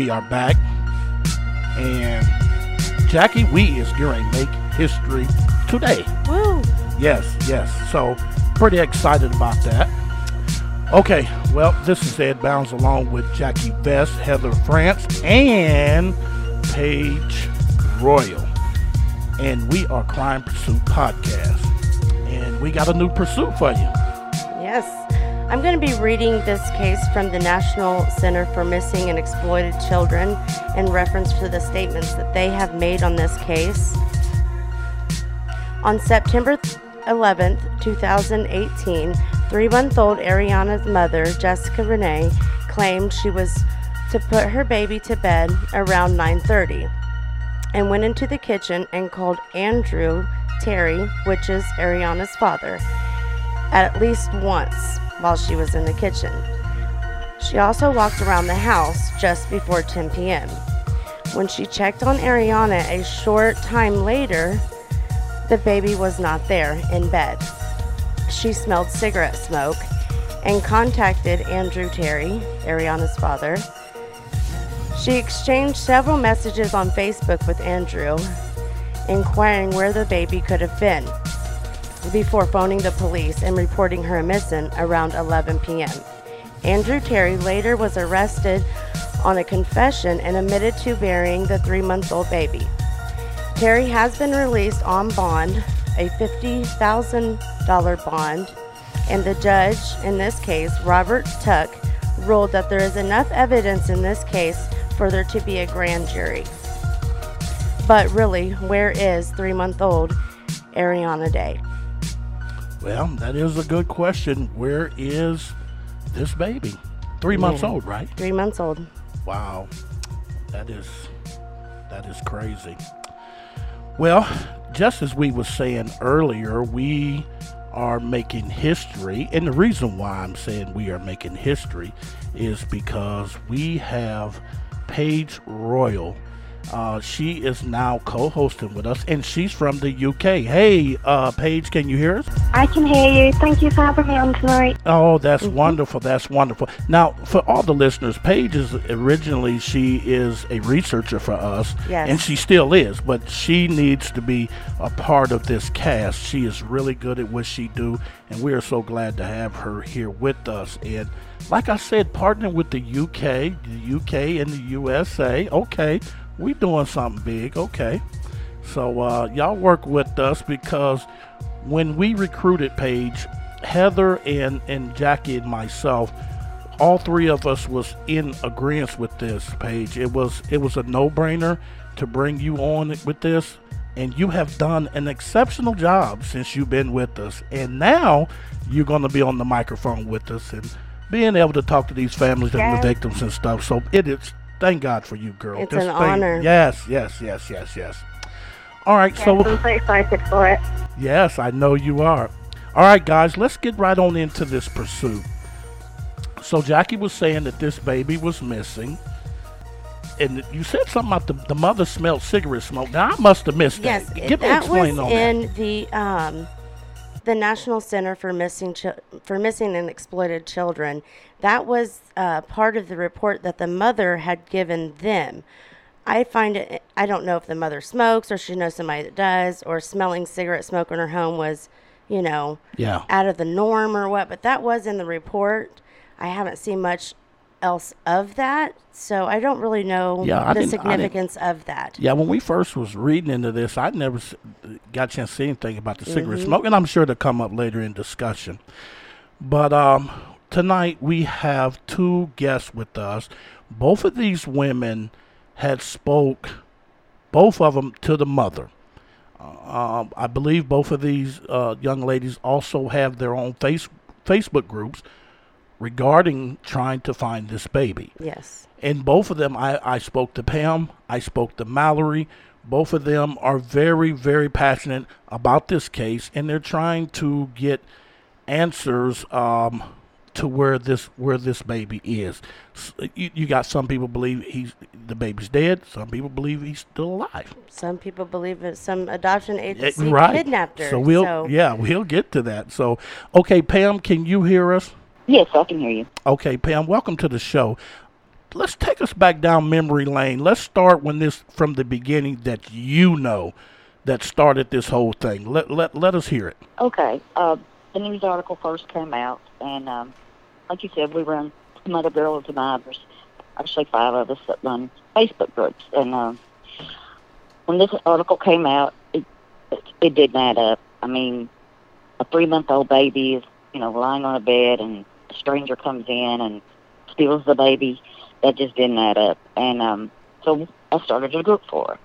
we are back. And Jackie, we is going to make history today. Woo! Yes, yes. So, pretty excited about that. Okay, well, this is Ed Bounds along with Jackie Vest, Heather France, and Paige Royal. And we are Crime Pursuit Podcast. And we got a new pursuit for you. I'm going to be reading this case from the National Center for Missing and Exploited Children in reference to the statements that they have made on this case. On September 11, 2018, three month old Arieanna's mother, Jessica Renee, claimed she was to put her baby to bed around 9:30 and went into the kitchen and called Andrew Terry, which is Arieanna's father, at least once while she was in the kitchen. She also walked around the house just before 10 p.m. When she checked on Arieanna a short time later, the baby was not there in bed. She smelled cigarette smoke and contacted Andrew Terry, Arieanna's father. She exchanged several messages on Facebook with Andrew, inquiring where the baby could have been before phoning the police and reporting her missing around 11 p.m. Andrew Terry later was arrested on a confession and admitted to burying the three month old baby. Terry has been released on bond, a $50,000 bond, and the judge in this case, Robert Tuck, ruled that there is enough evidence in this case for there to be a grand jury. But really, where is three month old Arieanna Day? Well, that is a good question. Where is this baby? Three months old, right? Three months old. Wow, that is that is crazy. Well, just as we were saying earlier, we are making history, and the reason why I'm saying we are making history is because we have Paige Royal. Uh, she is now co-hosting with us, and she's from the UK. Hey, uh, Paige, can you hear us? I can hear you. Thank you for having me on tonight. Oh, that's wonderful. That's wonderful. Now, for all the listeners, Paige is originally she is a researcher for us, Yes. and she still is. But she needs to be a part of this cast. She is really good at what she do, and we are so glad to have her here with us. And like I said, partnering with the UK, the UK and the USA. Okay, we doing something big. Okay. So uh, y'all work with us because when we recruited Paige, Heather and and Jackie and myself, all three of us was in agreement with this Paige. It was it was a no brainer to bring you on with this, and you have done an exceptional job since you've been with us. And now you're going to be on the microphone with us and being able to talk to these families and Yes. the victims and stuff. So it is. Thank God for you, girl. It's Just an thank- honor. Yes, yes, yes, yes, yes. All right, Yes, so I'm so excited for it. Yes, I know you are. All right, guys, let's get right on into this pursuit. So Jackie was saying that this baby was missing. And you said something about the, the mother smelled cigarette smoke. Now I must have missed Yes, that. it- Give me that was on in that. the um, the National Center for Missing Chil- for Missing and Exploited Children. That was uh, part of the report that the mother had given them. I find it. I don't know if the mother smokes or she knows somebody that does, or smelling cigarette smoke in her home was, you know, Yeah. out of the norm or what. But that was in the report. I haven't seen much else of that, so I don't really know Yeah, the didn't- I didn't- significance of that. Yeah, when we first was reading into this, I never s- got a chance to see anything about the cigarette Mm-hmm. smoke, and I'm sure to come up later in discussion. But um, tonight we have two guests with us. Both of these women had spoke, both of them to the mother. Uh, I believe both of these uh, young ladies also have their own face Facebook groups regarding trying to find this baby. Yes. And both of them, I, I spoke to Pam, I spoke to Mallory. Both of them are very, very passionate about this case, and they're trying to get answers um, to where this where this baby is. You, you got some people believe he's the baby's dead. Some people believe he's still alive. Some people believe that some adoption agency right. kidnapped her. So we'll so yeah we'll get to that. So okay, Pam, can you hear us? Yes, I can hear you. Okay, Pam, welcome to the show. let's take us back down memory lane. Let's start when this from the beginning that you know that started this whole thing. Let let let us hear it. Okay. Uh, the news article first came out, and um, like you said, we run Mother Girls and I. There's actually five of us that run Facebook groups, and uh, when this article came out, it, it it didn't add up. I mean, a three-month-old baby is you know lying on a bed, and stranger comes in and steals the baby. That just didn't add up, and um, so I started to look for her,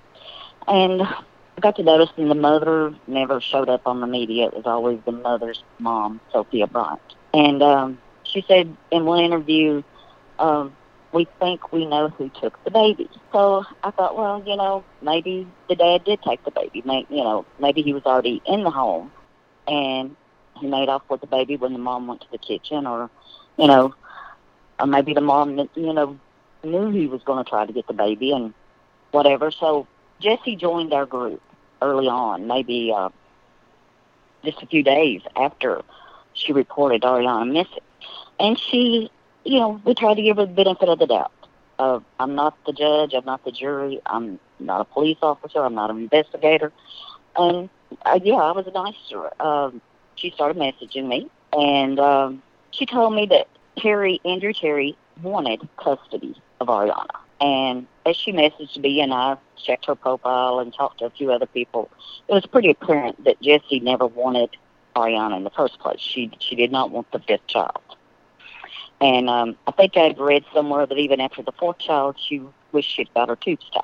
and I got to noticing the mother never showed up on the media. It was always the mother's mom, Sophia Bryant. And um, she said in one interview, um, we think we know who took the baby. So I thought, well, you know, maybe the dad did take the baby. Maybe, you know, maybe he was already in the home and he made off with the baby when the mom went to the kitchen or, you know, or maybe the mom, you know, knew he was going to try to get the baby and whatever. So Jesse joined our group early on, maybe uh, just a few days after she reported Arieanna missing. And she, you know, we tried to give her the benefit of the doubt. Uh, I'm not the judge. I'm not the jury. I'm not a police officer. I'm not an investigator. And uh, yeah, I was a nice to her. Um, she started messaging me, and um, she told me that Terry, Andrew Terry, wanted custody of Arieanna. And as she messaged me and I checked her profile and talked to a few other people, it was pretty apparent that Jesse never wanted Arieanna in the first place. She she did not want the fifth child. And um, I think I'd read somewhere that even after the fourth child, she wished she'd got her tubes tied.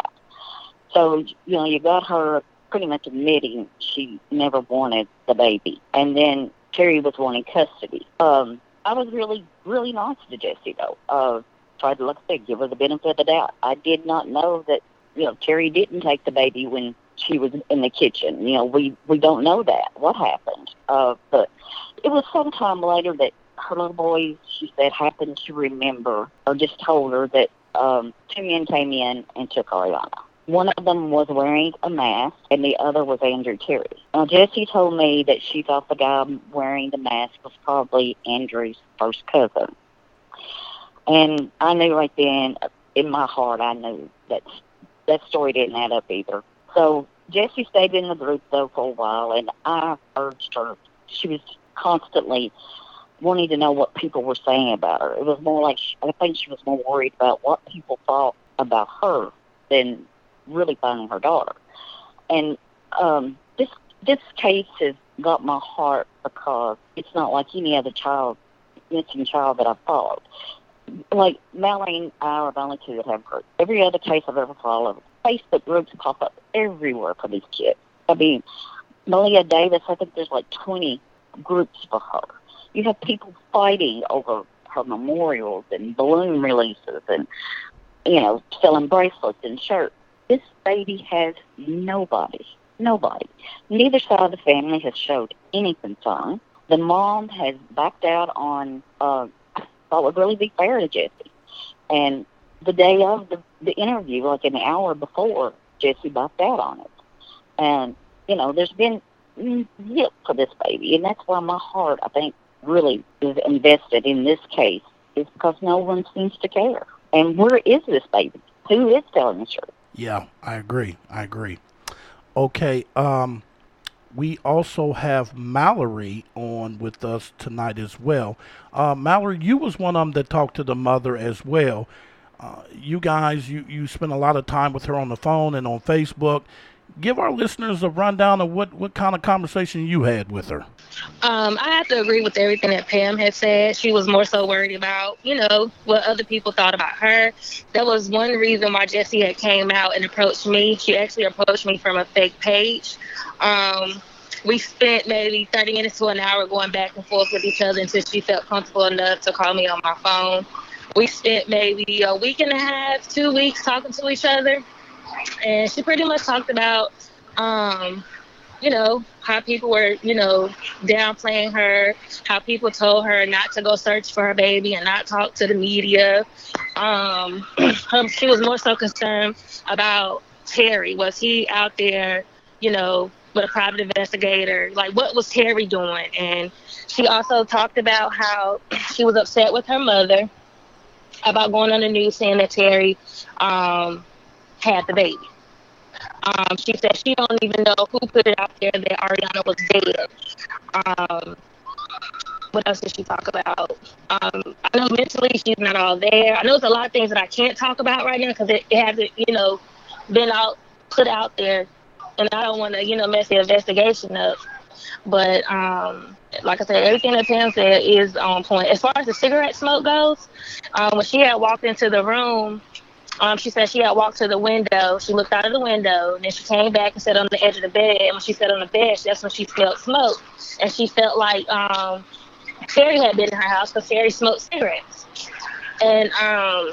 So, you know, you got her pretty much admitting she never wanted the baby. And then Terry was wanting custody. Um, I was really, really nice to Jesse, though. Uh, tried to, like I said, give her the benefit of the doubt. I did not know that, you know, Terry didn't take the baby when she was in the kitchen. You know, we we don't know that what happened. Uh, but it was sometime later that her little boy, she said, happened to remember or just told her that um, two men came in and took Arieanna. One of them was wearing a mask, and the other was Andrew Terry. Now, Jesse told me that she thought the guy wearing the mask was probably Andrew's first cousin. And I knew right then, in my heart, I knew that that story didn't add up either. So Jesse stayed in the group though for a while, and I urged her. She was constantly wanting to know what people were saying about her. It was more like she, I think she was more worried about what people thought about her than really finding her daughter. And um, this this case has got my heart because it's not like any other child missing child that I've followed like Mallory and I are the only two that have groups. Every other case I've ever followed, Facebook groups pop up everywhere for these kids. I mean, Maleah Davis, I think there's like 20 groups for her. You have people fighting over her memorials and balloon releases and, you know, selling bracelets and shirts. This baby has nobody. Nobody. Neither side of the family has showed any concern. The mom has backed out on uh, thought would really be fair to Jesse. And the day of the, the interview, like an hour before, Jesse backed out on it. And, you know, there's been zip for this baby. And that's why my heart, I think, really is invested in this case, is because no one seems to care. And where is this baby? Who is telling the truth? Yeah, I agree. I agree. Okay, um, we also have Mallory on with us tonight as well. Uh, Mallory, you was one of them that talked to the mother as well. Uh, you guys, you, you spent a lot of time with her on the phone and on Facebook. Give our listeners a rundown of what, what kind of conversation you had with her. Um, I have to agree with everything that Pam had said. She was more so worried about, you know, what other people thought about her. That was one reason why Jesse had came out and approached me. She actually approached me from a fake page. Um, we spent maybe 30 minutes to an hour going back and forth with each other until she felt comfortable enough to call me on my phone. We spent maybe a week and a half, two weeks talking to each other. And she pretty much talked about, um, you know, how people were, you know, downplaying her, how people told her not to go search for her baby and not talk to the media. Um, she was more so concerned about Terry. Was he out there, you know, with a private investigator. Like, what was Terry doing? And she also talked about how she was upset with her mother about going on the news saying that Terry um, had the baby. Um, she said she don't even know who put it out there that Arieanna was dead. Um, what else did she talk about? Um, I know mentally she's not all there. I know there's a lot of things that I can't talk about right now because it, it hasn't, you know, been out put out there, and I don't want to, you know, mess the investigation up. But um, like I said, everything that Pam said is on point. As far as the cigarette smoke goes, um, when she had walked into the room, um, she said she had walked to the window. She looked out of the window, and then she came back and sat on the edge of the bed. And when she sat on the bed, that's when she smelled smoke, and she felt like um, Terry had been in her house because Terry smoked cigarettes. And um,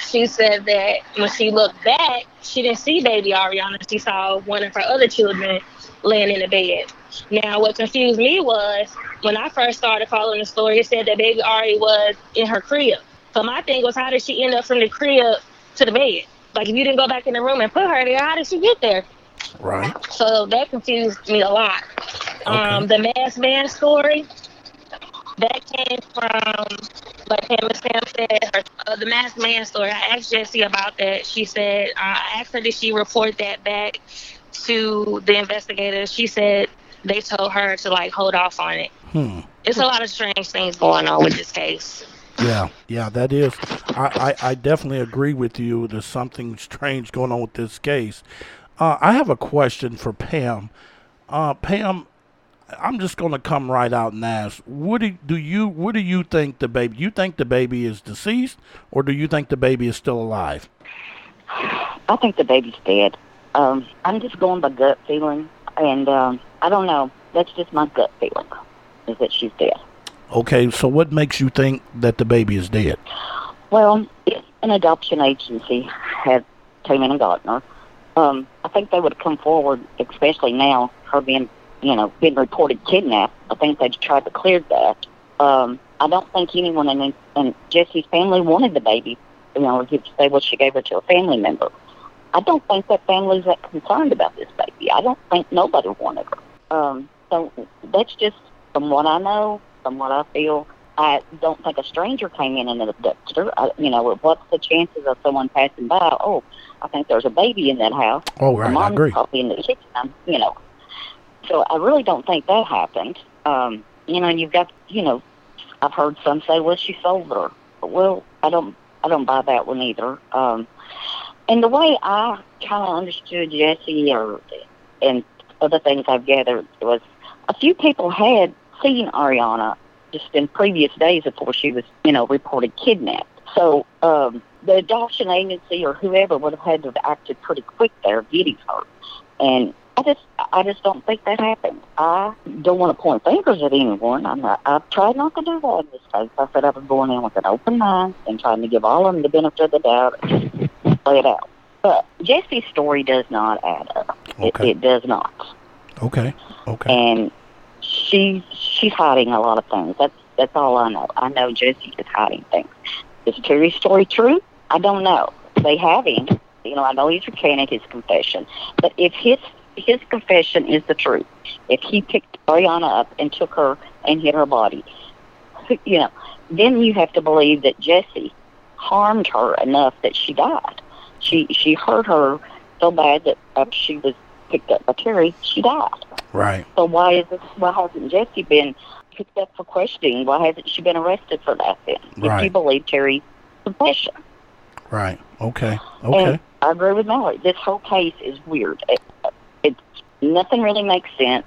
she said that when she looked back, she didn't see baby Arieanna. She saw one of her other children laying in the bed. Now, what confused me was when I first started following the story, it said that baby Ari was in her crib. So my thing was, how did she end up from the crib to the bed? Like, if you didn't go back in the room and put her there, how did she get there? Right. So that confused me a lot. Okay. Um, the masked man story, that came from, like him and Sam said, her, uh, the masked man story. I asked Jesse about that. She said, uh, I asked her, did she report that back to the investigators? She said they told her to like hold off on it. Hmm. It's a lot of strange things going on with this case. Yeah, yeah, that is. I, I, I definitely agree with you. There's something strange going on with this case. Uh, I have a question for Pam. Uh, Pam, I'm just going to come right out and ask: What do, do you what do you think the baby? You think the baby is deceased, or do you think the baby is still alive? I think the baby's dead. Um, I'm just going by gut feeling, and um, I don't know. That's just my gut feeling, is that she's dead. Okay, so what makes you think that the baby is dead? Well, if an adoption agency had came in and gotten her, um, I think they would have come forward, especially now, her being you know, been reported kidnapped. I think they'd tried to clear that. Um, I don't think anyone in, in Jessie's family wanted the baby. You know, you say, well, she gave her to a family member. I don't think that family's that concerned about this baby. I don't think nobody wanted her. Um, so that's just from what I know, from what I feel. I don't think a stranger came in and abducted her. I, you know, what's the chances of someone passing by? Oh, I think there's a baby in that house. Oh, right, I agree. Probably in the kitchen. You know, so I really don't think that happened. Um, you know, and you've got, you know, I've heard some say, well, she sold her. Well, I don't, I don't buy that one either. Um, and the way I kind of understood Jessie or and other things I've gathered was a few people had seen Arieanna just in previous days before she was, you know, reported kidnapped. So um, the adoption agency or whoever would have had to have acted pretty quick there getting her. And I just, I just don't think that happened. I don't want to point fingers at anyone. I'm not, I've tried not to do that in this case. I said I was going in with an open mind and trying to give all of them the benefit of the doubt and play it out. But Jessie's story does not add up. Okay. It, it does not. Okay. Okay. And she's she's hiding a lot of things. That's that's all I know. I know Jesse is hiding things. Is Terry's story true? I don't know. They have him. You know, I know he's recanted his confession. But if his his confession is the truth. If he picked Arieanna up and took her and hit her body, you know, then you have to believe that Jesse harmed her enough that she died. She she hurt her so bad that after she was picked up by Terry, she died. Right. So why is this? Why hasn't Jessie been picked up for questioning? Why hasn't she been arrested for that then? Right. If you believe Terry's confession. Right. Okay. Okay. And I agree with Mallory. This whole case is weird. It, it's nothing really makes sense.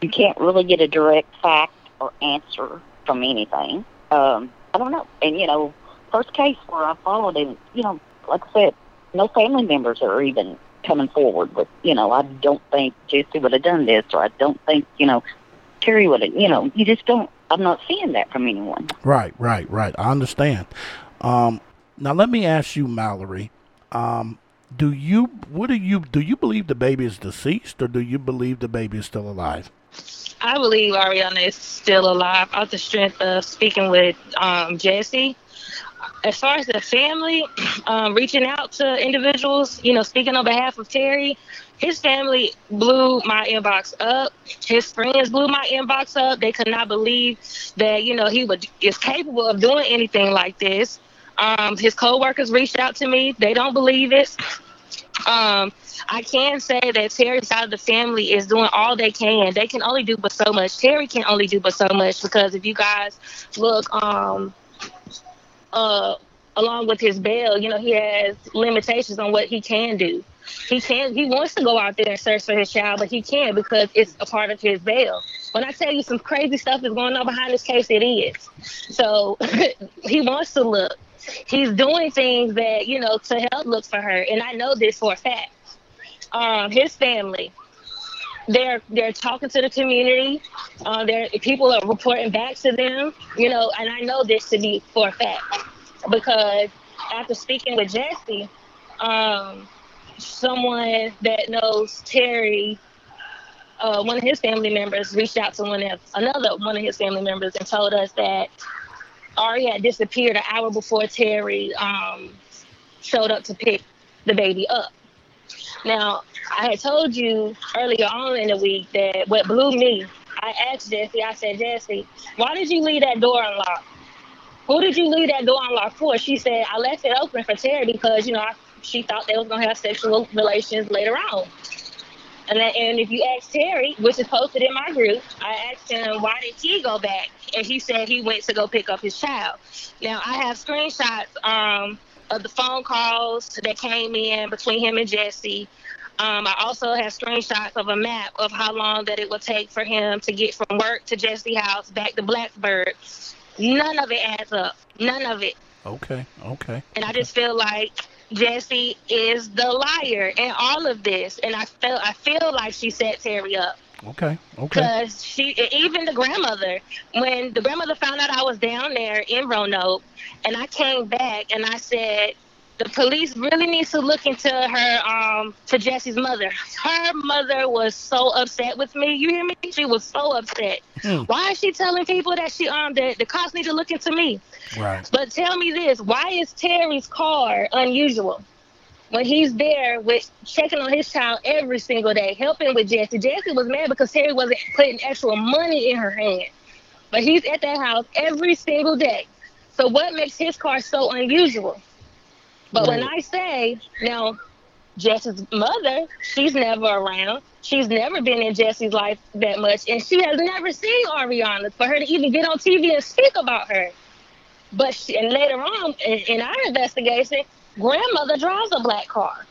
You can't really get a direct fact or answer from anything. Um, I don't know. And you know, first case where I followed him, you know, like I said, no family members are even coming forward with, you know, I don't think Jesse would have done this, or I don't think, you know, Terry would have, you know, you just don't. I'm not seeing that from anyone. Right, right, right. I understand. Um, now let me ask you, Mallory. Um, do you what do you do you believe the baby is deceased or do you believe the baby is still alive i believe arieanna is still alive out the strength of speaking with um, jessie as far as the family um, reaching out to individuals you know speaking on behalf of terry his family blew my inbox up his friends blew my inbox up they could not believe that you know he would is capable of doing anything like this Um, his co-workers reached out to me. They don't believe it. Um, I can say that Terry's side of the family is doing all they can. They can only do but so much. Terry can only do but so much because if you guys look, um, uh, along with his bail, you know, he has limitations on what he can do. He can't. he wants to go out there and search for his child, but he can't because it's a part of his bail. When I tell you some crazy stuff is going on behind this case, it is. So he wants to look. He's doing things that, you know, to help look for her. And I know this for a fact. Um, his family, they're they're talking to the community. Uh, there people are reporting back to them, you know, and I know this to be for a fact because after speaking with Jesse, um, someone that knows Terry, uh, one of his family members, reached out to one of another one of his family members and told us that Ari had disappeared an hour before Terry um, showed up to pick the baby up. Now, I had told you earlier on in the week that what blew me, I asked Jesse, I said, Jesse, why did you leave that door unlocked? Who did you leave that door unlocked for? She said, I left it open for Terry because, you know, I she thought they was gonna have sexual relations later on. And that, and if you ask Terry, which is posted in my group, I asked him why did he go back, and he said he went to go pick up his child. Now I have screenshots um, of the phone calls that came in between him and Jesse. Um, I also have screenshots of a map of how long that it would take for him to get from work to Jesse house back to Blacksburg. None of it adds up. None of it. Okay. Okay. And I just feel like Jesse is the liar in all of this, and I feel I feel like she set Terry up. Okay. Okay. Because she, even the grandmother, when the grandmother found out I was down there in Roanoke, and I came back and I said, the police really needs to look into her, um, to Jesse's mother. Her mother was so upset with me. You hear me? She was so upset. Hmm. Why is she telling people that she, um, that the cops need to look into me? Right. But tell me this: Why is Terry's car unusual? When he's there with checking on his child every single day, helping with Jesse. Jesse was mad because Terry wasn't putting extra money in her hand. But he's at that house every single day. So what makes his car so unusual? But when I say now, Jesse's mother, she's never around. She's never been in Jesse's life that much, and she has never seen Arieanna for her to even get on TV and speak about her. But she, and later on in, in our investigation, grandmother drives a black car.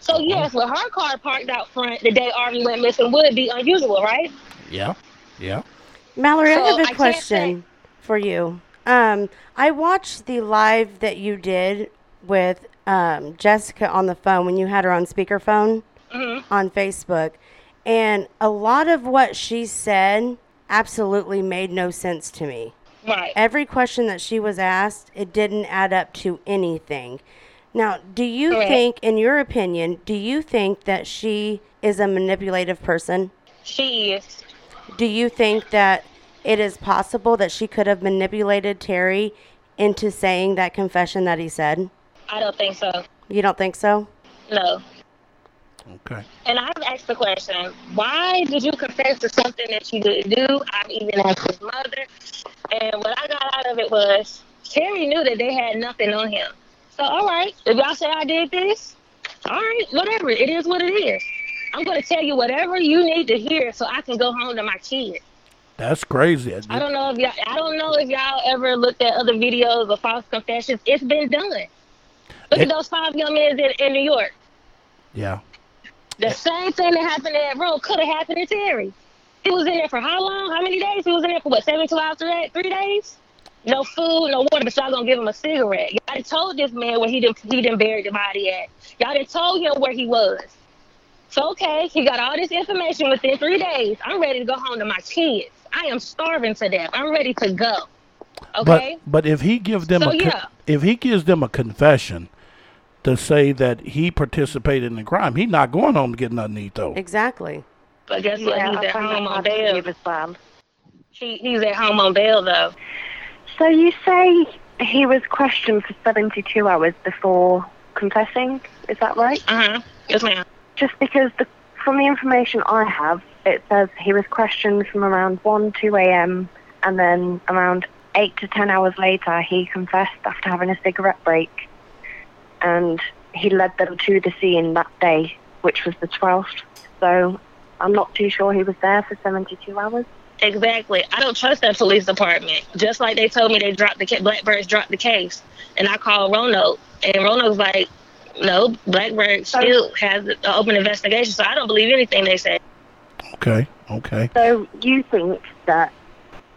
So yes, with her car parked out front the day Ari went missing would be unusual, right? Yeah. Yeah. Mallory, I have I a can't question for you. Um, I watched the live that you did with um, Jessica on the phone when you had her on speakerphone Mm-hmm. on Facebook, and a lot of what she said absolutely made no sense to me. Right. Every question that she was asked, it didn't add up to anything. Now, do you Correct. think, in your opinion, do you think that she is a manipulative person? She is. Do you think that it is possible that she could have manipulated Terry into saying that confession that he said? I don't think so. You don't think so? No. Okay. And I've asked the question, why did you confess to something that you didn't do? I've even asked his mother. And what I got out of it was Terry knew that they had nothing on him. So, all right, if y'all say I did this, all right, whatever. It is what it is. I'm going to tell you whatever you need to hear so I can go home to my kids. That's crazy. I don't know if y'all, I don't know if y'all ever looked at other videos of false confessions. It's been done. Look It- at those five young men in, in New York. Yeah. The same thing that happened in that room could have happened to Terry. He was in there for how long? How many days? He was in there for what, 72 hours today? Three days? No food, no water, but y'all gonna give him a cigarette. Y'all done told this man where he didn't he didn't bury the body at. Y'all done told him where he was. So okay, he got all this information within three days. I'm ready to go home to my kids. I am starving to death. I'm ready to go. Okay? But but if he gives them So, a con- yeah. if he gives them a confession to say that he participated in the crime, he's not going home to get nothing to eat though. Exactly. but guess what? Yeah, He's at home on bail. believe as well. He, he's at home on bail though. So you say he was questioned for 72 hours before confessing, is that right? Uh huh. Yes, ma'am. Just because the, from the information I have, it says he was questioned from around 1, 2 a.m. and then around eight to ten hours later, he confessed after having a cigarette break, and he led them to the scene that day, which was the 12th. So I'm not too sure he was there for 72 hours. Exactly. I don't trust that police department. Just like they told me they dropped the ca- Blacksburg dropped the case, and I called Roanoke, and Roanoke's like, no, Blacksburg still has an open investigation, so I don't believe anything they say. Okay, okay. So you think that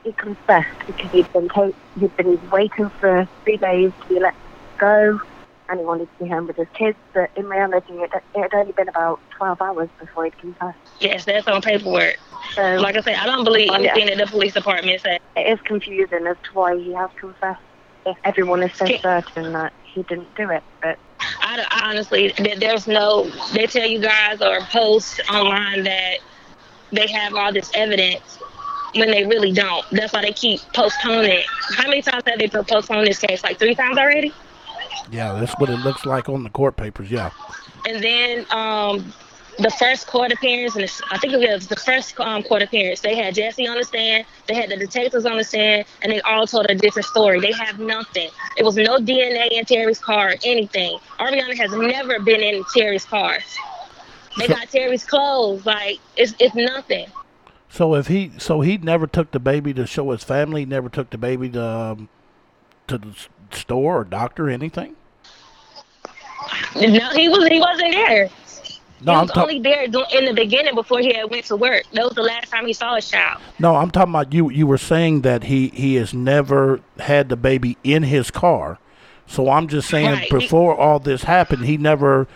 he confessed because he'd been to- he'd been waiting for three days to be let go, and he wanted to be home with his kids, but in reality, it, it had only been about 12 hours before he'd confessed. Yes, that's on paperwork. So Like I said, I don't believe Oh, yeah. anything that the police department said. it is confusing as to why he has confessed. If everyone is so Okay. certain that he didn't do it, but I, I honestly, there's no. They tell you guys or post online that they have all this evidence when they really don't. That's why they keep postponing it. How many times have they postponed this case? Like three times already. Yeah, that's what it looks like on the court papers. Yeah. And then um, the first court appearance, and it's- I think it was the first um, court appearance, they had Jesse on the stand, they had the detectives on the stand, and they all told a different story. They have nothing. It was no DNA in Terry's car or anything. Arieanna has never been in Terry's car. They So- got Terry's clothes. Like, it's, it's nothing. So if he, so he never took the baby to show his family. Never took the baby to um, to the store or doctor, anything. No, he was he wasn't there. No, he I'm was only there in the beginning before he had went to work. That was the last time he saw his child. No, I'm talking about you. You were saying that he he has never had the baby in his car. So I'm just saying, Right, he- before all this happened, he never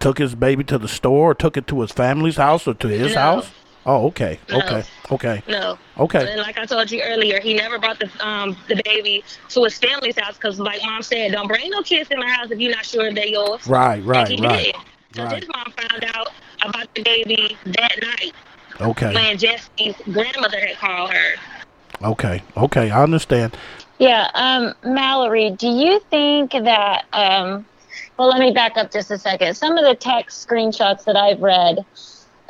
took his baby to the store, or took it to his family's house, or to his No. house. Oh, okay, No. okay, okay, No. okay. And like I told you earlier, he never brought the um the baby to his family's house because, like mom said, don't bring no kids in my house if you're not sure they're yours. Right, and right, he right. did. Because right. his mom found out about the baby that night Okay, when Jesse's grandmother had called her. okay, okay. I understand. Yeah, um, Mallory, do you think that, um, well, let me back up just a second. Some of the text screenshots that I've read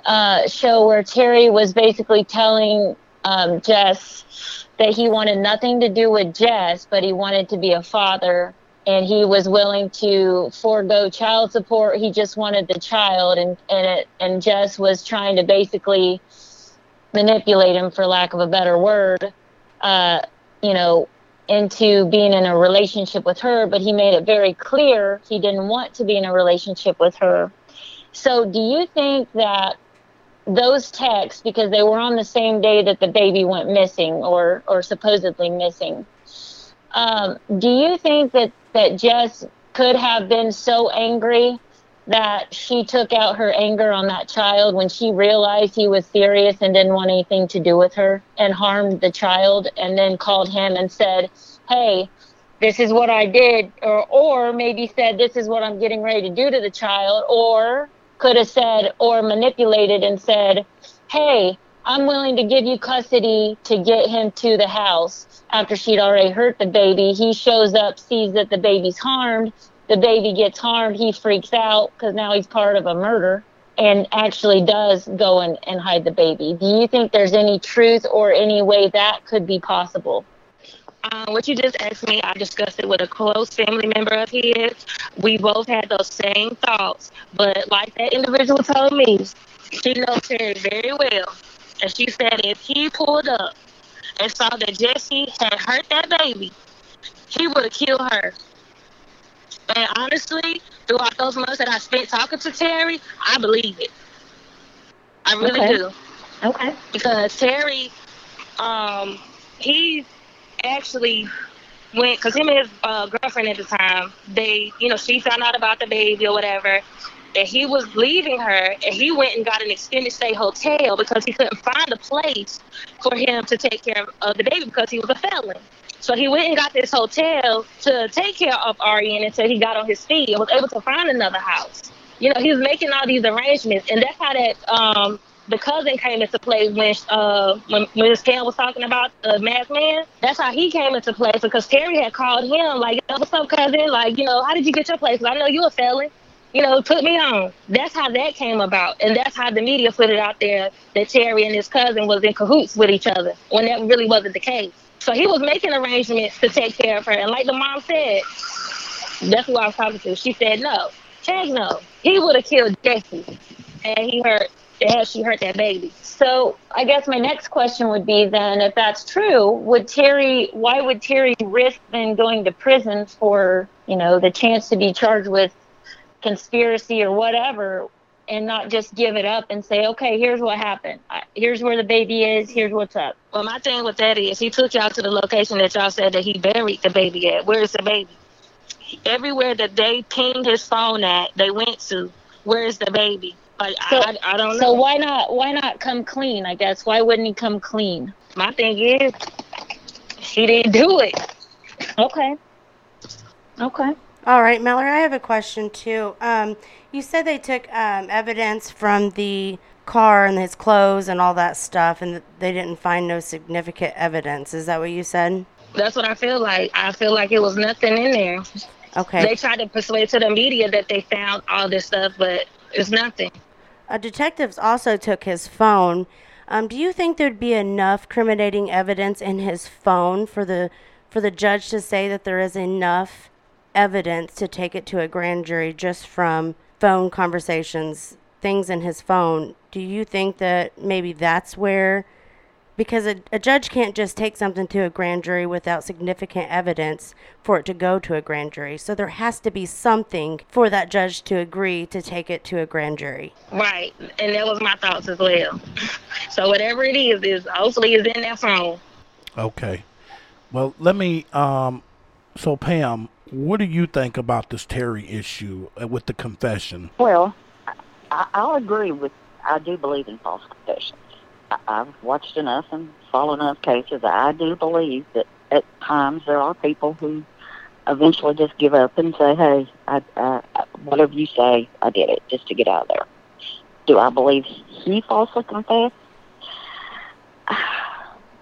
uh, show where Terry was basically telling um, Jess that he wanted nothing to do with Jess, but he wanted to be a father and he was willing to forego child support. He just wanted the child, and and it, and Jess was trying to basically manipulate him, for lack of a better word. Uh, you know, into being in a relationship with her, but he made it very clear he didn't want to be in a relationship with her. So, do you think that those texts, because they were on the same day that the baby went missing or, or supposedly missing, um, do you think that, that Jess could have been so angry that she took out her anger on that child when she realized he was serious and didn't want anything to do with her and harmed the child and then called him and said, Hey, this is what I did, or, or maybe said, This is what I'm getting ready to do to the child, or could have said, or manipulated and said, Hey, I'm willing to give you custody to get him to the house after she'd already hurt the baby. He shows up, sees that the baby's harmed. The baby gets harmed. He freaks out because now he's part of a murder and actually does go and, and hide the baby. Do you think there's any truth or any way that could be possible? Uh, what you just asked me, I discussed it with a close family member of his. We both had those same thoughts, but like that individual told me, she knows Terry very well, and she said if he pulled up and saw that Jesse had hurt that baby, he would have killed her. And honestly, throughout those months that I spent talking to Terry, I believe it. I really Okay. do Okay. because Terry, um, he actually went because him and his uh, girlfriend at the time, they, you know, she found out about the baby or whatever, that he was leaving her, and he went and got an extended stay hotel because he couldn't find a place for him to take care of the baby because he was a felon. So he went and got this hotel to take care of Arieanna until he got on his feet and was able to find another house. You know, he was making all these arrangements, and that's how that um, the cousin came into play when uh when when Miss Cam was talking about the masked man. That's how he came into play because Terry had called him like, "Yo, "What's up, cousin? Like, you know, how did you get your place? I know you a felon." You know, put me on. That's how that came about, and that's how the media put it out there that Terry and his cousin was in cahoots with each other when that really wasn't the case. So he was making arrangements to take care of her. And like the mom said, that's who I was talking to. She said no. Heck no. He would have killed Jesse. And he hurt and she hurt that baby. So I guess my next question would be then, if that's true, would Terry? Why would Terry risk then going to prison for you know the chance to be charged with conspiracy or whatever, and not just give it up and say, okay, here's what happened. Here's where the baby is. Here's what's up. Well, my thing with that is he took y'all to the location that y'all said that he buried the baby at. Where's the baby? Everywhere that they pinged his phone at, they went to. Where's the baby? Like so, I, I don't know. So why not? Why not come clean? I guess. Why wouldn't he come clean? My thing is, he didn't do it. Okay. Okay. All right, Mallory. I have a question too. Um, you said they took um, evidence from the car and his clothes and all that stuff, and they didn't find no significant evidence. Is that what you said? That's what I feel like. I feel like it was nothing in there. Okay. They tried to persuade to the media that they found all this stuff, but it's nothing. Uh, detectives also took his phone. Um, do you think there'd be enough criminating evidence in his phone for the for the judge to say that there is enough evidence to take it to a grand jury just from phone conversations, things in his phone? Do you think that maybe that's where because a, a judge can't just take something to a grand jury without significant evidence for it to go to a grand jury. So there has to be something for that judge to agree to take it to a grand jury. Right, and that was my thoughts as well. So whatever it is, is hopefully is in that phone. Okay. Well, let me. Um, so Pam, what do you think about this Terry issue uh, with the confession? Well, I, I'll agree with. I do believe in false confessions. I've watched enough and followed enough cases. I do believe that at times there are people who eventually just give up and say, "Hey, I, I, whatever you say, I did it just to get out of there." Do I believe he falsely confessed?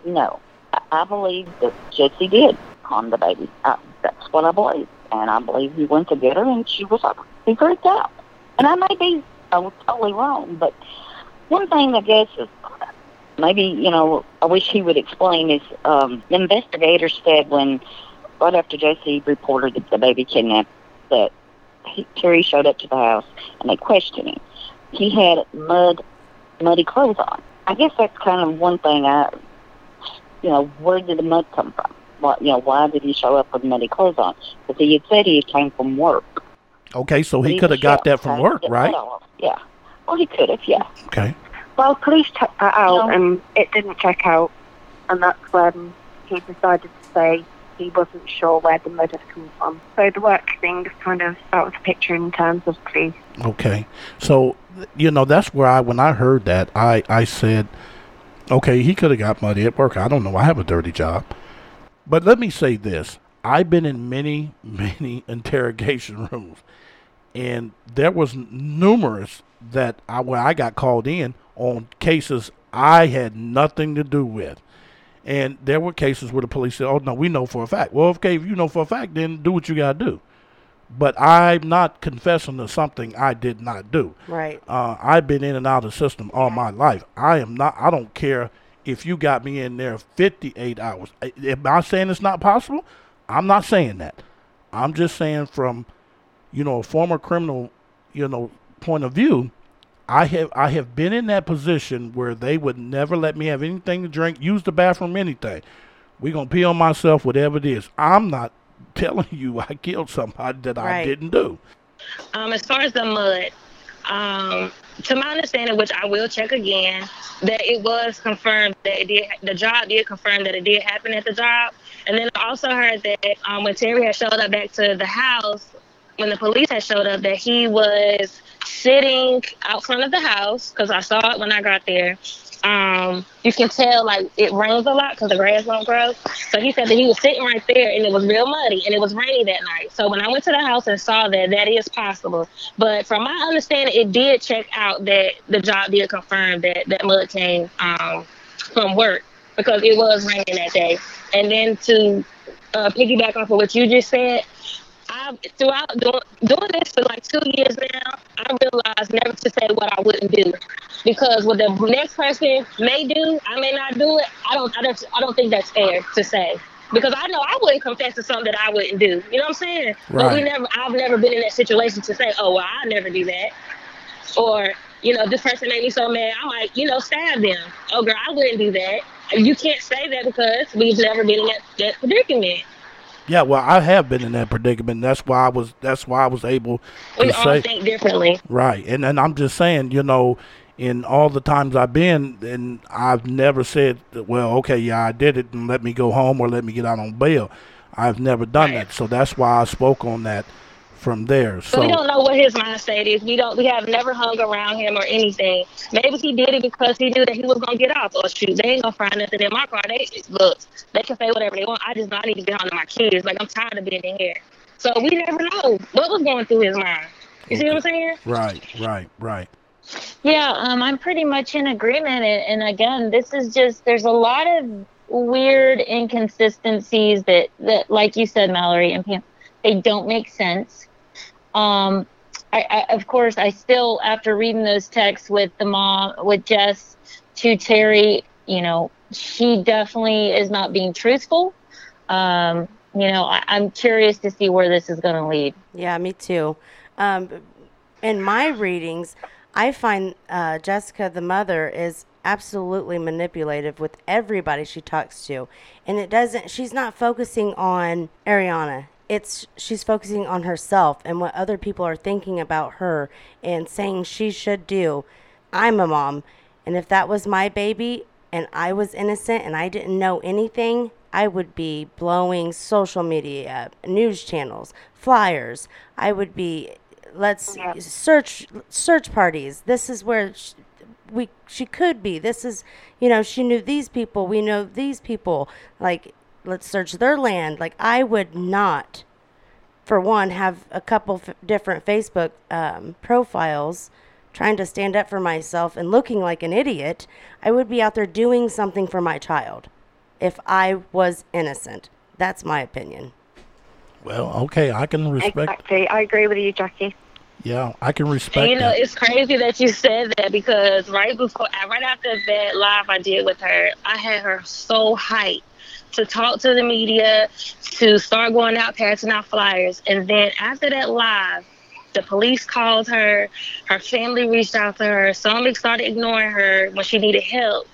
No, I believe that Jesse did harm the baby. I, that's what I believe, and I believe he went to get her, and she was he freaked out. And I may be totally wrong, but one thing I guess is maybe you know I wish he would explain is um, the investigators said when right after Jesse reported that the baby kidnapped that he, Terry showed up to the house and they questioned him. He had mud, muddy clothes on. I guess that's kind of one thing. I, you know, where did the mud come from? What, you know, why did he show up with muddy clothes on? Because he had said he came from work. Okay, so he, he could have got that from work, right? Yeah. Well, he could have, yeah. Okay. Well, police checked that out no. and it didn't check out, and that's when he decided to say he wasn't sure where the mud had come from. So the work thing is kind of out of the picture in terms of police. Okay, so you know that's where I when I heard that I I said, okay, he could have got muddy at work. I don't know. I have a dirty job, but let me say this: I've been in many many interrogation rooms, and there was numerous that I when I got called in on cases I had nothing to do with. And there were cases where the police said, "Oh no, we know for a fact." Well, okay, if you know for a fact, then do what you gotta do. But I'm not confessing to something I did not do. Right. Uh, I've been in and out of the system all my life. I am not. I don't care if you got me in there 58 hours. Am I saying it's not possible? I'm not saying that. I'm just saying from, you know, a former criminal, you know, point of view I have I have been in that position where they would never let me have anything to drink, use the bathroom, anything. We're gonna pee on myself, whatever it is. I'm not telling you I killed somebody that right. I didn't do. Um, as far as the mud, um, to my understanding, which I will check again, that it was confirmed that it did. The job did confirm that it did happen at the job, and then I also heard that um, when Terry had showed up back to the house, when the police had showed up, that he was sitting out front of the house because I saw it when I got there. Um, you can tell like it rains a lot because the grass won't grow. So he said that he was sitting right there and it was real muddy and it was rainy that night. So when I went to the house and saw that, that is possible. But from my understanding, it did check out that the job did confirm that that mud came um, from work because it was raining that day. And then to uh, piggyback off of what you just said, I throughout doing, doing this for like two years now, I realized never to say what I wouldn't do, because what the next person may do, I may not do it. I don't, I don't, I don't think that's fair to say because I know I wouldn't confess to something that I wouldn't do. You know what I'm saying? Right. But we never, I've never been in that situation to say, oh, well, I never do that, or you know, this person made me so mad, I might, you know, stab them. Oh, girl, I wouldn't do that. You can't say that because we've never been in that, that predicament. Yeah, well, I have been in that predicament. That's why I was. That's why I was able to we say. all think differently, right? And and I'm just saying, you know, in all the times I've been, and I've never said, well, okay, yeah, I did it, and let me go home or let me get out on bail. I've never done right. that, so that's why I spoke on that from there. So we don't know what his mind state is. We don't. We have never hung around him or anything. Maybe he did it because he knew that he was gonna get off. Or shoot, they ain't gonna find nothing in my car. They look. They can say whatever they want. I just know I need to get on to my kids. Like I'm tired of being in here. So we never know what was going through his mind. You okay. see what I'm saying? Right, right, right. Yeah, um, I'm pretty much in agreement. And, and again, this is just there's a lot of weird inconsistencies that that, like you said, Mallory and Pam, they don't make sense. Um, I, I, of course, I still, after reading those texts with the mom, with Jess to Terry, you know, she definitely is not being truthful. Um, you know, I, am curious to see where this is going to lead. Yeah, me too. Um, in my readings, I find uh, Jessica, the mother, is absolutely manipulative with everybody she talks to. And it doesn't, she's not focusing on Arieanna it's she's focusing on herself and what other people are thinking about her and saying she should do. I'm a mom, and if that was my baby and I was innocent and I didn't know anything, I would be blowing social media, news channels, flyers. I would be let's yeah. search search parties. This is where she, we she could be. This is, you know, she knew these people, we know these people. Like let's search their land. Like I would not, for one, have a couple f- different Facebook um, profiles trying to stand up for myself and looking like an idiot. I would be out there doing something for my child if I was innocent. That's my opinion. Well, okay, I can respect. Exactly, I agree with you, Jackie. Yeah, I can respect. And, you know, that. it's crazy that you said that because right before, right after that live I did with her, I had her so hyped to talk to the media, to start going out passing out flyers. And then after that live, the police called her, her family reached out to her, somebody started ignoring her when she needed help.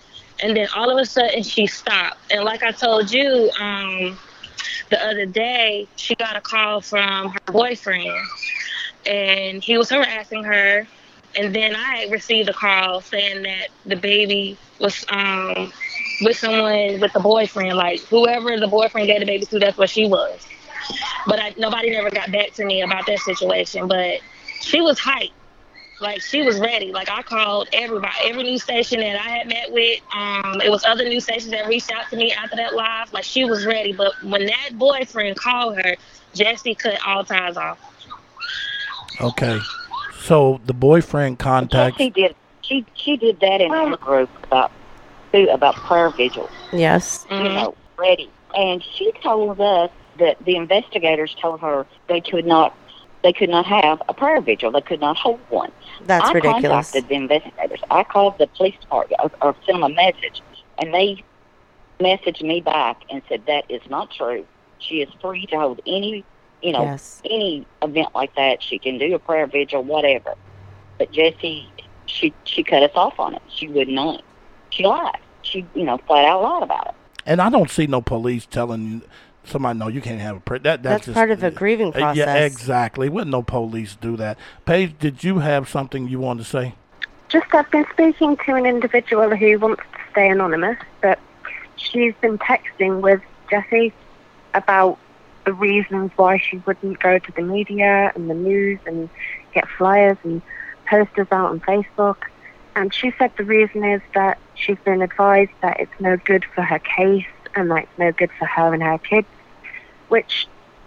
And then all of a sudden she stopped. And like I told you, um, the other day, she got a call from her boyfriend and he was harassing her. And then I received a call saying that the baby was um, with someone with a boyfriend, like whoever the boyfriend gave the baby to, that's what she was. But I, nobody never got back to me about that situation. But she was hyped. Like she was ready. Like I called everybody, every news station that I had met with. Um, it was other news stations that reached out to me after that live. Like she was ready. But when that boyfriend called her, Jesse cut all ties off. Okay. So the boyfriend contacted. She did. She she did that in her group about about prayer vigils. Yes. Mm-hmm. You know, ready. And she told us that the investigators told her they could not they could not have a prayer vigil. They could not hold one. That's I ridiculous. contacted the investigators. I called the police department or, or sent them a message, and they messaged me back and said that is not true. She is free to hold any, you know, yes. any event like that. She can do a prayer vigil, whatever. But Jesse, she she cut us off on it. She would not she lied. She, you know, flat out lied about it. And I don't see no police telling you somebody no you can't have a pre- that that's, that's just, part of the grieving process. Yeah, exactly. Wouldn't no police do that? Paige, did you have something you wanted to say? Just I've been speaking to an individual who wants to stay anonymous, but she's been texting with Jesse about the reasons why she wouldn't go to the media and the news and get flyers and posters out on Facebook. And she said the reason is that she's been advised that it's no good for her case and that it's no good for her and her kids, which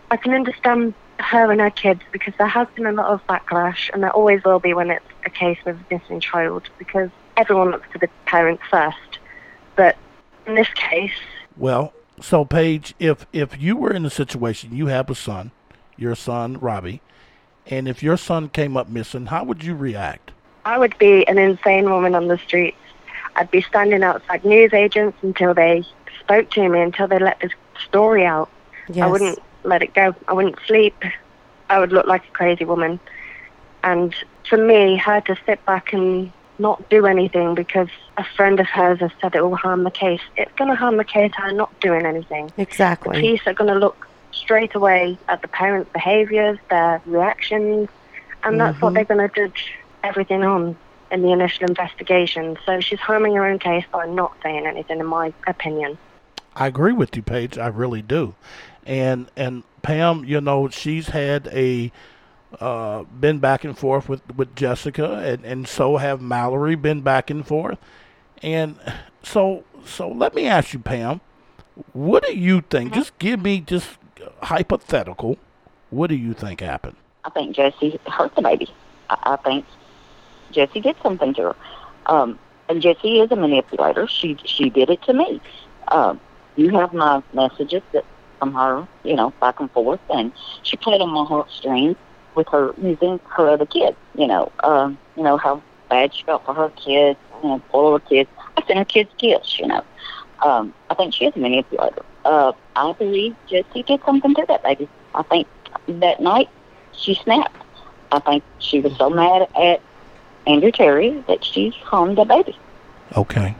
I can understand her and her kids because there has been a lot of backlash and there always will be when it's a case with a missing child because everyone looks to the parents first. But in this case. Well, so Paige, if if you were in a situation, you have a son, your son Robbie, and if your son came up missing, how would you react? I would be an insane woman on the streets. I'd be standing outside news agents until they spoke to me, until they let this story out. Yes. I wouldn't let it go. I wouldn't sleep. I would look like a crazy woman. And for me, her to sit back and not do anything because a friend of hers has said it will harm the case, it's going to harm the case, her not doing anything. Exactly. The police are going to look straight away at the parents' behaviours, their reactions, and that's what Mhm. they're going to judge everything on in the initial investigation. So she's harming her own case by not saying anything, in my opinion. I agree with you, Paige. I really do. And and Pam, you know, she's had a uh, been back and forth with, with Jessica, and, and so have Mallory been back and forth. And so so let me ask you, Pam, what do you think? Just give me just hypothetical. What do you think happened? I think Jesse hurt the baby. I, I think Jesse did something to her. Um, and Jesse is a manipulator. She she did it to me. Um, you have my messages that from her, you know, back and forth, and she played on my heartstrings with her using her other kids. You know, um, you know how bad she felt for her kids, you know, all her kids. I sent her kids gifts. You know, um, I think she is a manipulator. Uh, I believe Jesse did something to that baby. I think that night she snapped. I think she was so mad at Andrew Terry that she harmed the baby. Okay.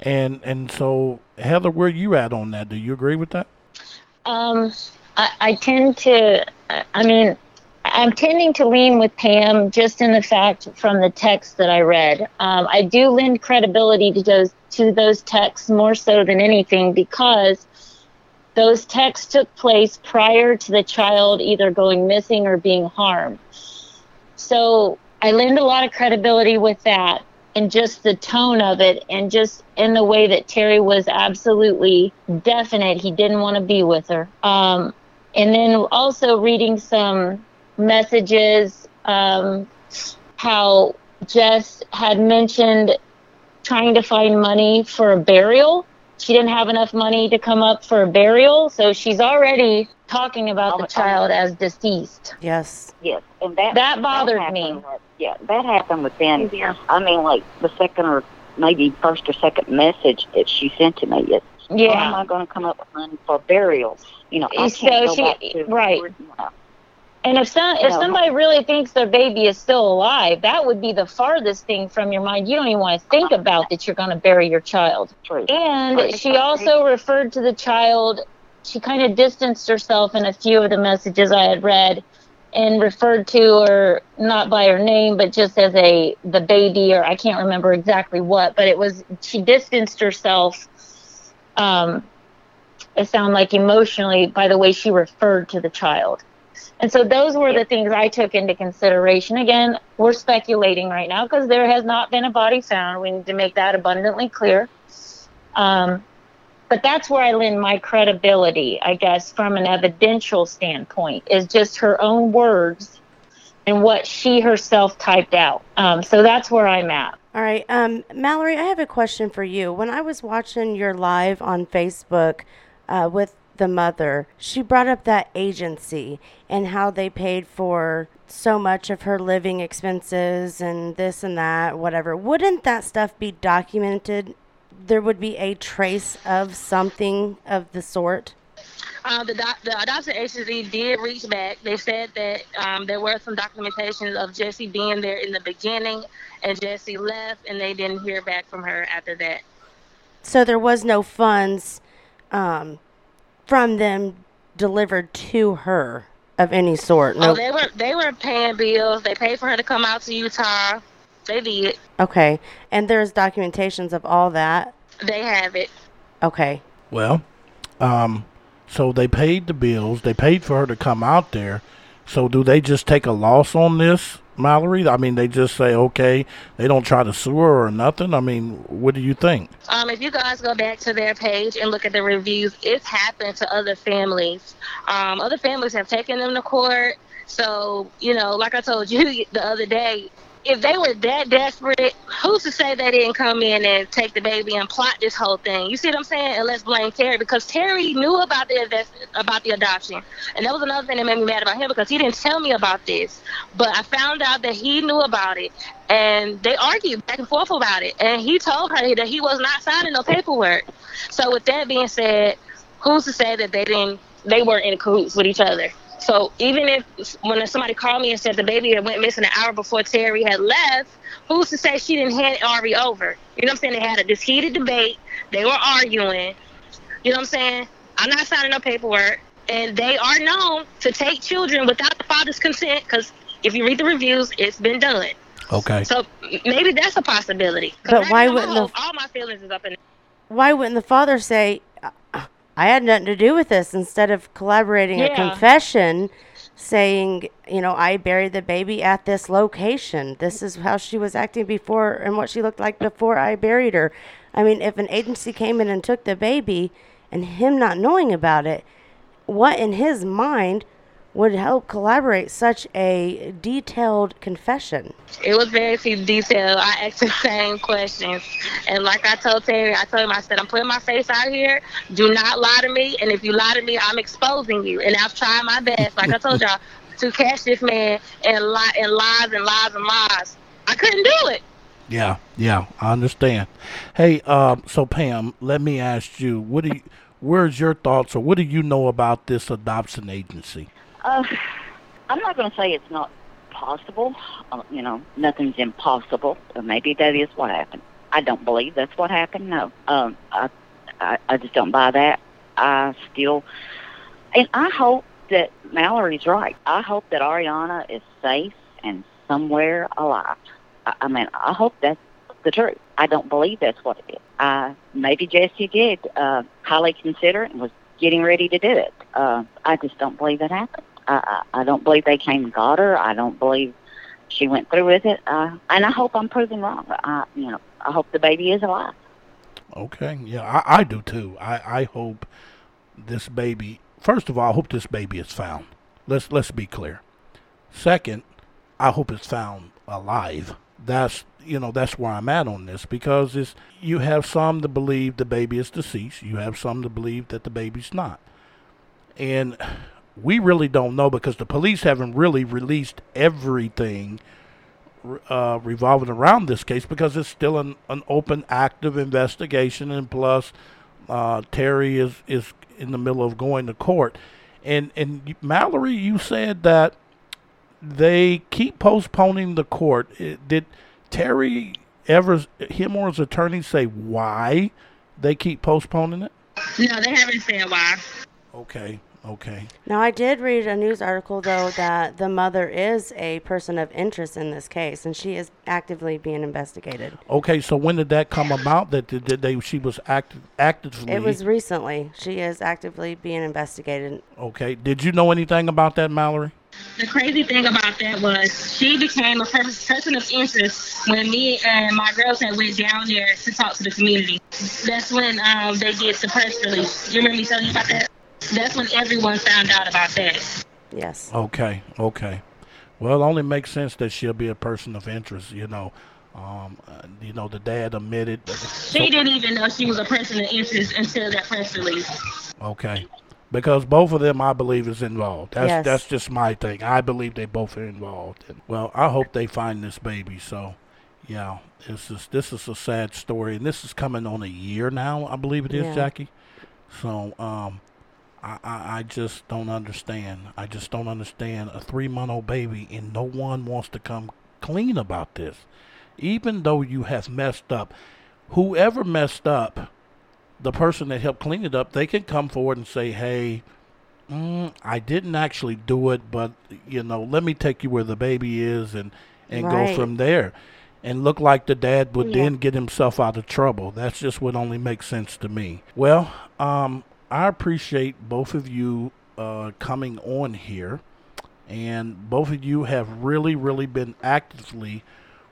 And and so Heather, where you at on that? Do you agree with that? Um, I, I tend to, I- I mean, I'm tending to lean with Pam just in the fact from the text that I read. Um, I do lend credibility to those to those texts more so than anything because those texts took place prior to the child either going missing or being harmed. So I lend a lot of credibility with that and just the tone of it and just in the way that Terry was absolutely definite he didn't want to be with her. Um, and then also reading some messages, um, how Jess had mentioned trying to find money for a burial. She didn't have enough money to come up for a burial, so she's already talking about the Oh, child as deceased. Yes. Yes, and that That bothered happened me. Yeah, that happened within. Yeah. I mean, like the second or maybe first or second message that she sent to me is, "How am Yeah. I going to come up with money for burials? You know, I So can't go she- back to right. And if some if No. somebody really thinks their baby is still alive, that would be the farthest thing from your mind. You don't even want to think about that you're going to bury your child. true. And she also referred to the child. She kind of distanced herself in a few of the messages I had read, and referred to her not by her name, but just as a the baby, or I can't remember exactly what. But it was she distanced herself. Um, it sounded like emotionally by the way she referred to the child. And so those were the things I took into consideration. Again, we're speculating right now because there has not been a body found. We need to make that abundantly clear. Um, but that's where I lend my credibility, I guess, from an evidential standpoint, is just her own words and what she herself typed out. Um, so that's where I'm at. All right, um, Mallory, I have a question for you. When I was watching your live on Facebook uh, with the mother, she brought up that agency and how they paid for so much of her living expenses and this and that, whatever. Wouldn't that stuff be documented? There would be a trace of something of the sort. Um, the, doc- the adoption agency did reach back. They said that um, there were some documentation of Jesse being there in the beginning, and Jesse left, and they didn't hear back from her after that. So there was no funds um, from them delivered to her of any sort. No. Oh, they were they were paying bills. They paid for her to come out to Utah. They did. Okay. And there's documentations of all that. They have it. Okay. Well, um, so they paid the bills. They paid for her to come out there. So do they just take a loss on this, Mallory? I mean, they just say, okay, they don't try to sue her or nothing. I mean, what do you think? Um, if you guys go back to their page and look at the reviews, it's happened to other families. Um, other families have taken them to court. So, you know, like I told you the other day, if they were that desperate, who's to say they didn't come in and take the baby and plot this whole thing? You see what I'm saying? And let's blame Terry because Terry knew about the about the adoption, and that was another thing that made me mad about him because he didn't tell me about this. But I found out that he knew about it, and they argued back and forth about it. And he told her that he was not signing no paperwork. So with that being said, who's to say that they didn't they weren't in cahoots with each other? So even if when somebody called me and said the baby had went missing an hour before Terry had left, who's to say she didn't hand Ari over? You know what I'm saying? They had a this heated debate. They were arguing. You know what I'm saying? I'm not signing no paperwork. And they are known to take children without the father's consent because if you read the reviews, it's been done. Okay. So maybe that's a possibility. But why wouldn't all, the- all my feelings is up in Why wouldn't the father say, "Uh, I had nothing to do with this, instead of collaborating a confession saying, you know, I buried the baby at this location. This is how she was acting before and what she looked like before I buried her. I mean, if an agency came in and took the baby and him not knowing about it, what in his mind would help collaborate such a detailed confession? It was very detailed. I asked the same questions. And like I told Terry, I told him, I said, I'm putting my face out here. Do not lie to me. And if you lie to me, I'm exposing you. And I've tried my best, like I told y'all, to catch this man and lie and lies and lies and lies. I couldn't do it. Yeah, yeah, I understand. Hey, um, so Pam, let me ask you, what do you, where's your thoughts, or what do you know about this adoption agency? Uh, I'm not going to say it's not possible. Uh, you know, nothing's impossible. Or maybe that is what happened. I don't believe that's what happened. No, um, I, I, I just don't buy that. I still, and I hope that Mallory's right. I hope that Arieanna is safe and somewhere alive. I, I mean, I hope that's the truth. I don't believe that's what it is. Uh, maybe Jesse did uh, highly consider it and was getting ready to do it. Uh, I just don't believe that happened. I, I don't believe they came and got her. I don't believe she went through with it. Uh, and I hope I'm proven wrong. I, you know, I hope the baby is alive. Okay, yeah, I, I do too. I, I hope this baby. First of all, I hope this baby is found. Let's let's be clear. Second, I hope it's found alive. That's you know that's where I'm at on this because it's you have some that believe the baby is deceased. You have some that believe that the baby's not, and we really don't know because the police haven't really released everything uh, revolving around this case because it's still an, an open, active investigation, and plus, uh, Terry is is in the middle of going to court. And and Mallory, you said that they keep postponing the court. I- Did Terry ever, him or his attorney, say why they keep postponing it? No, they haven't said why. Okay, okay. Now, I did read a news article, though, that the mother is a person of interest in this case, and she is actively being investigated. Okay, so when did that come about? That did, did they she was act, actively It was recently. She is actively being investigated. okay. Did you know anything about that, Mallory? The crazy thing about that was she became a person of interest when me and my girls had went down there to talk to the community. That's when um, they did the press release. You remember me telling you about that? That's when everyone found out about that. Yes. Okay, okay. Well, it only makes sense that she'll be a person of interest. You know, um, uh, you know the dad admitted. She didn't even know she was a person of interest until that press release. Okay, because both of them, I believe, is involved. That's Yes. that's just my thing. I believe they both are involved. And, well, I hope they find this baby. So, yeah, this is this is a sad story, and this is coming on a year now. I believe it is, Yeah. Jackie. So, um, I, I I just don't understand. I just don't understand a three month old baby, and no one wants to come clean about this, even though you have messed up. Whoever messed up the person that helped clean it up, they can come forward and say, "Hey, mm, I didn't actually do it, but you know, let me take you where the baby is, and and go from there." And look like the dad would Yeah. then get himself out of trouble. That's just what only makes sense to me. Well, um, I appreciate both of you uh, coming on here, and both of you have really, really been actively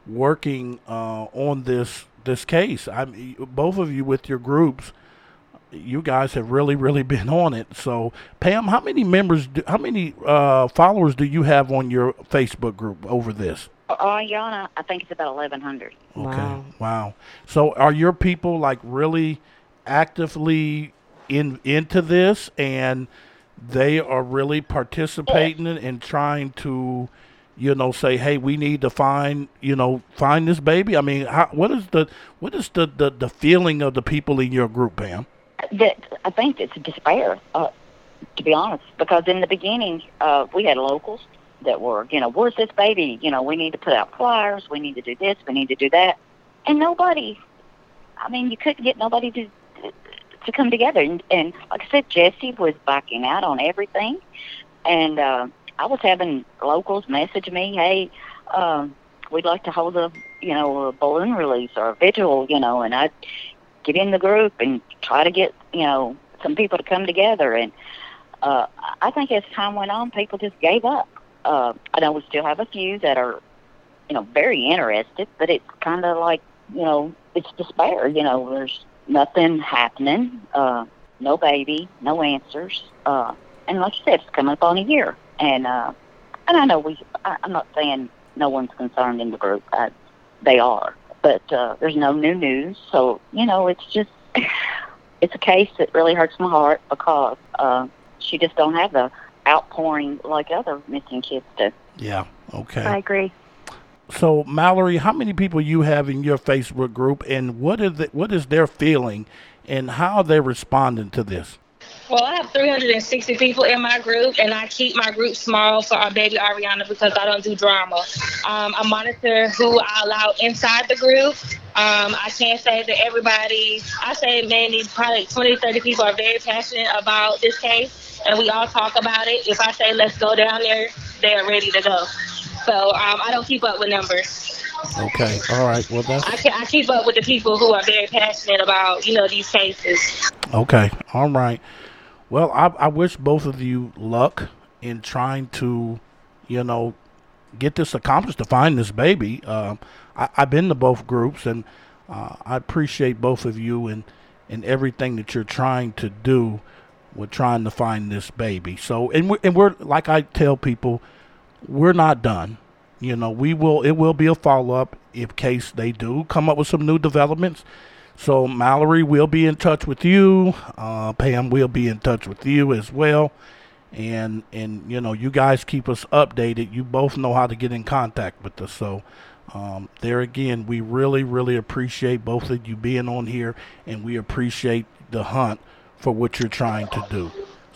working uh, on this this case. I mean, both of you with your groups, you guys have really, really been on it. So, Pam, how many members, do, how many uh, followers do you have on your Facebook group over this? For Arieanna, I think it's about 1,100. Okay. Wow. Wow. So are your people like really actively in into this and they are really participating in and trying to you know say hey we need to find you know find this baby i mean how, what is the what is the, the the feeling of the people in your group pam That I think it's despair, uh, to be honest, because in the beginning uh, we had locals that were, you know, where's this baby? You know, we need to put out flyers, we need to do this, we need to do that, and nobody. I mean, you couldn't get nobody to to come together. And, and like I said, Jesse was backing out on everything, and uh, I was having locals message me, hey. Um, We'd like to hold a, you know, a balloon release or a vigil, you know, and I'd get in the group and try to get you know some people to come together and uh i think as time went on people just gave up uh i know we still have a few that are you know very interested but it's kind of like you know it's despair you know there's nothing happening uh no baby no answers uh and like you said it's coming up on a year and uh and i know we I, i'm not saying no one's concerned in the group I, they are but uh, there's no new news. So you know, it's just it's a case that really hurts my heart because uh, she just don't have the outpouring like other missing kids do. yeah okay I agree. So mallory how many people you have in your facebook group and what is the, what is their feeling and how are they responding to this Well, I have 360 people in my group, and I keep my group small for our baby Arieanna because I don't do drama. Um, I monitor who I allow inside the group. Um, I can't say that everybody, I say mainly probably 20, 30 people are very passionate about this case, and we all talk about it. If I say let's go down there, they're ready to go. So um, I don't keep up with numbers. okay all right well that's I, can, I keep up with the people who are very passionate about, you know, these cases. Okay. All right. Well, I, I wish both of you luck in trying to, you know, get this accomplished to find this baby. Uh, I, I've been to both groups, and uh, I appreciate both of you and and everything that you're trying to do with trying to find this baby. So, and we're, and we're like I tell people, we're not done. You know, we will. It will be a follow up in case they do come up with some new developments. So Mallory will be in touch with you. Uh, Pam will be in touch with you as well. And and you know, you guys keep us updated. You both know how to get in contact with us. So um, there again, we really really appreciate both of you being on here, and we appreciate the hunt for what you're trying to do.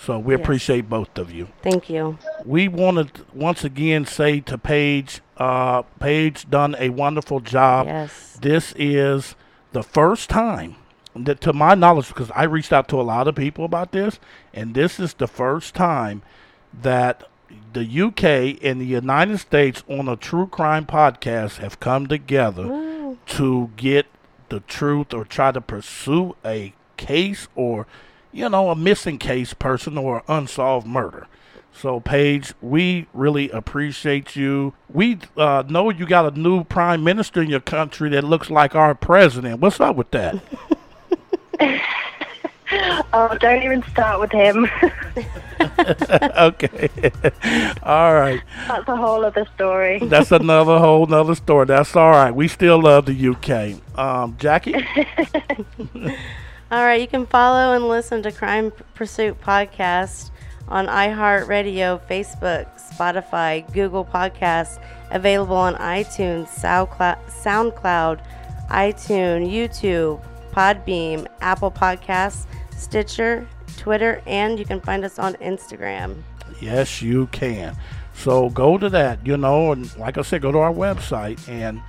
So we Yes. appreciate both of you Thank you. we want to once again say to Paige, uh, Paige done a wonderful job. Yes. This is the first time that, to my knowledge, because I reached out to a lot of people about this, and this is the first time that the UK and the United States on a true crime podcast have come together Woo. to get the truth or try to pursue a case or, you know, a missing case person or unsolved murder. So, Paige, we really appreciate you. We uh, know you got a new prime minister in your country that looks like our president. What's up with that? Oh, don't even start with him. okay. all right. That's a whole other story. That's another whole nother story. That's all right. We still love the UK. Um, Jackie? All right, you can follow and listen to Crime Pursuit Podcast on iHeartRadio, Facebook, Spotify, Google Podcasts, available on iTunes, SoundCloud, SoundCloud iTunes, YouTube, Podbean, Apple Podcasts, Stitcher, Twitter, and you can find us on Instagram. Yes, you can. So go to that, you know, and like I said, go to our website and,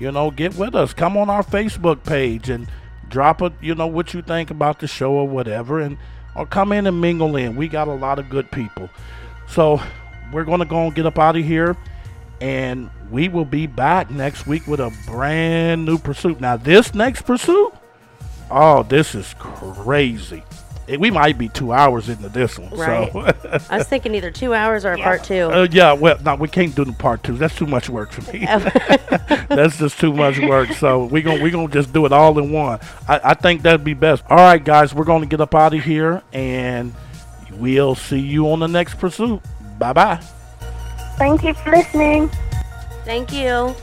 you know, get with us. Come on our Facebook page and drop a, you know, what you think about the show or whatever, and or come in and mingle in. We got a lot of good people. So we're gonna go and get up out of here, and we will be back next week with a brand new pursuit. Now this next pursuit, oh, this is crazy. We might be two hours into this one. Right. So. I was thinking either two hours or a part two. Uh, yeah, well, no, we can't do the part two. That's too much work for me. That's just too much work. So we're gonna we gonna just do it all in one. I, I think that'd be best. All right, guys, we're gonna get up out of here, and we'll see you on the next pursuit. Bye bye. Thank you for listening. Thank you.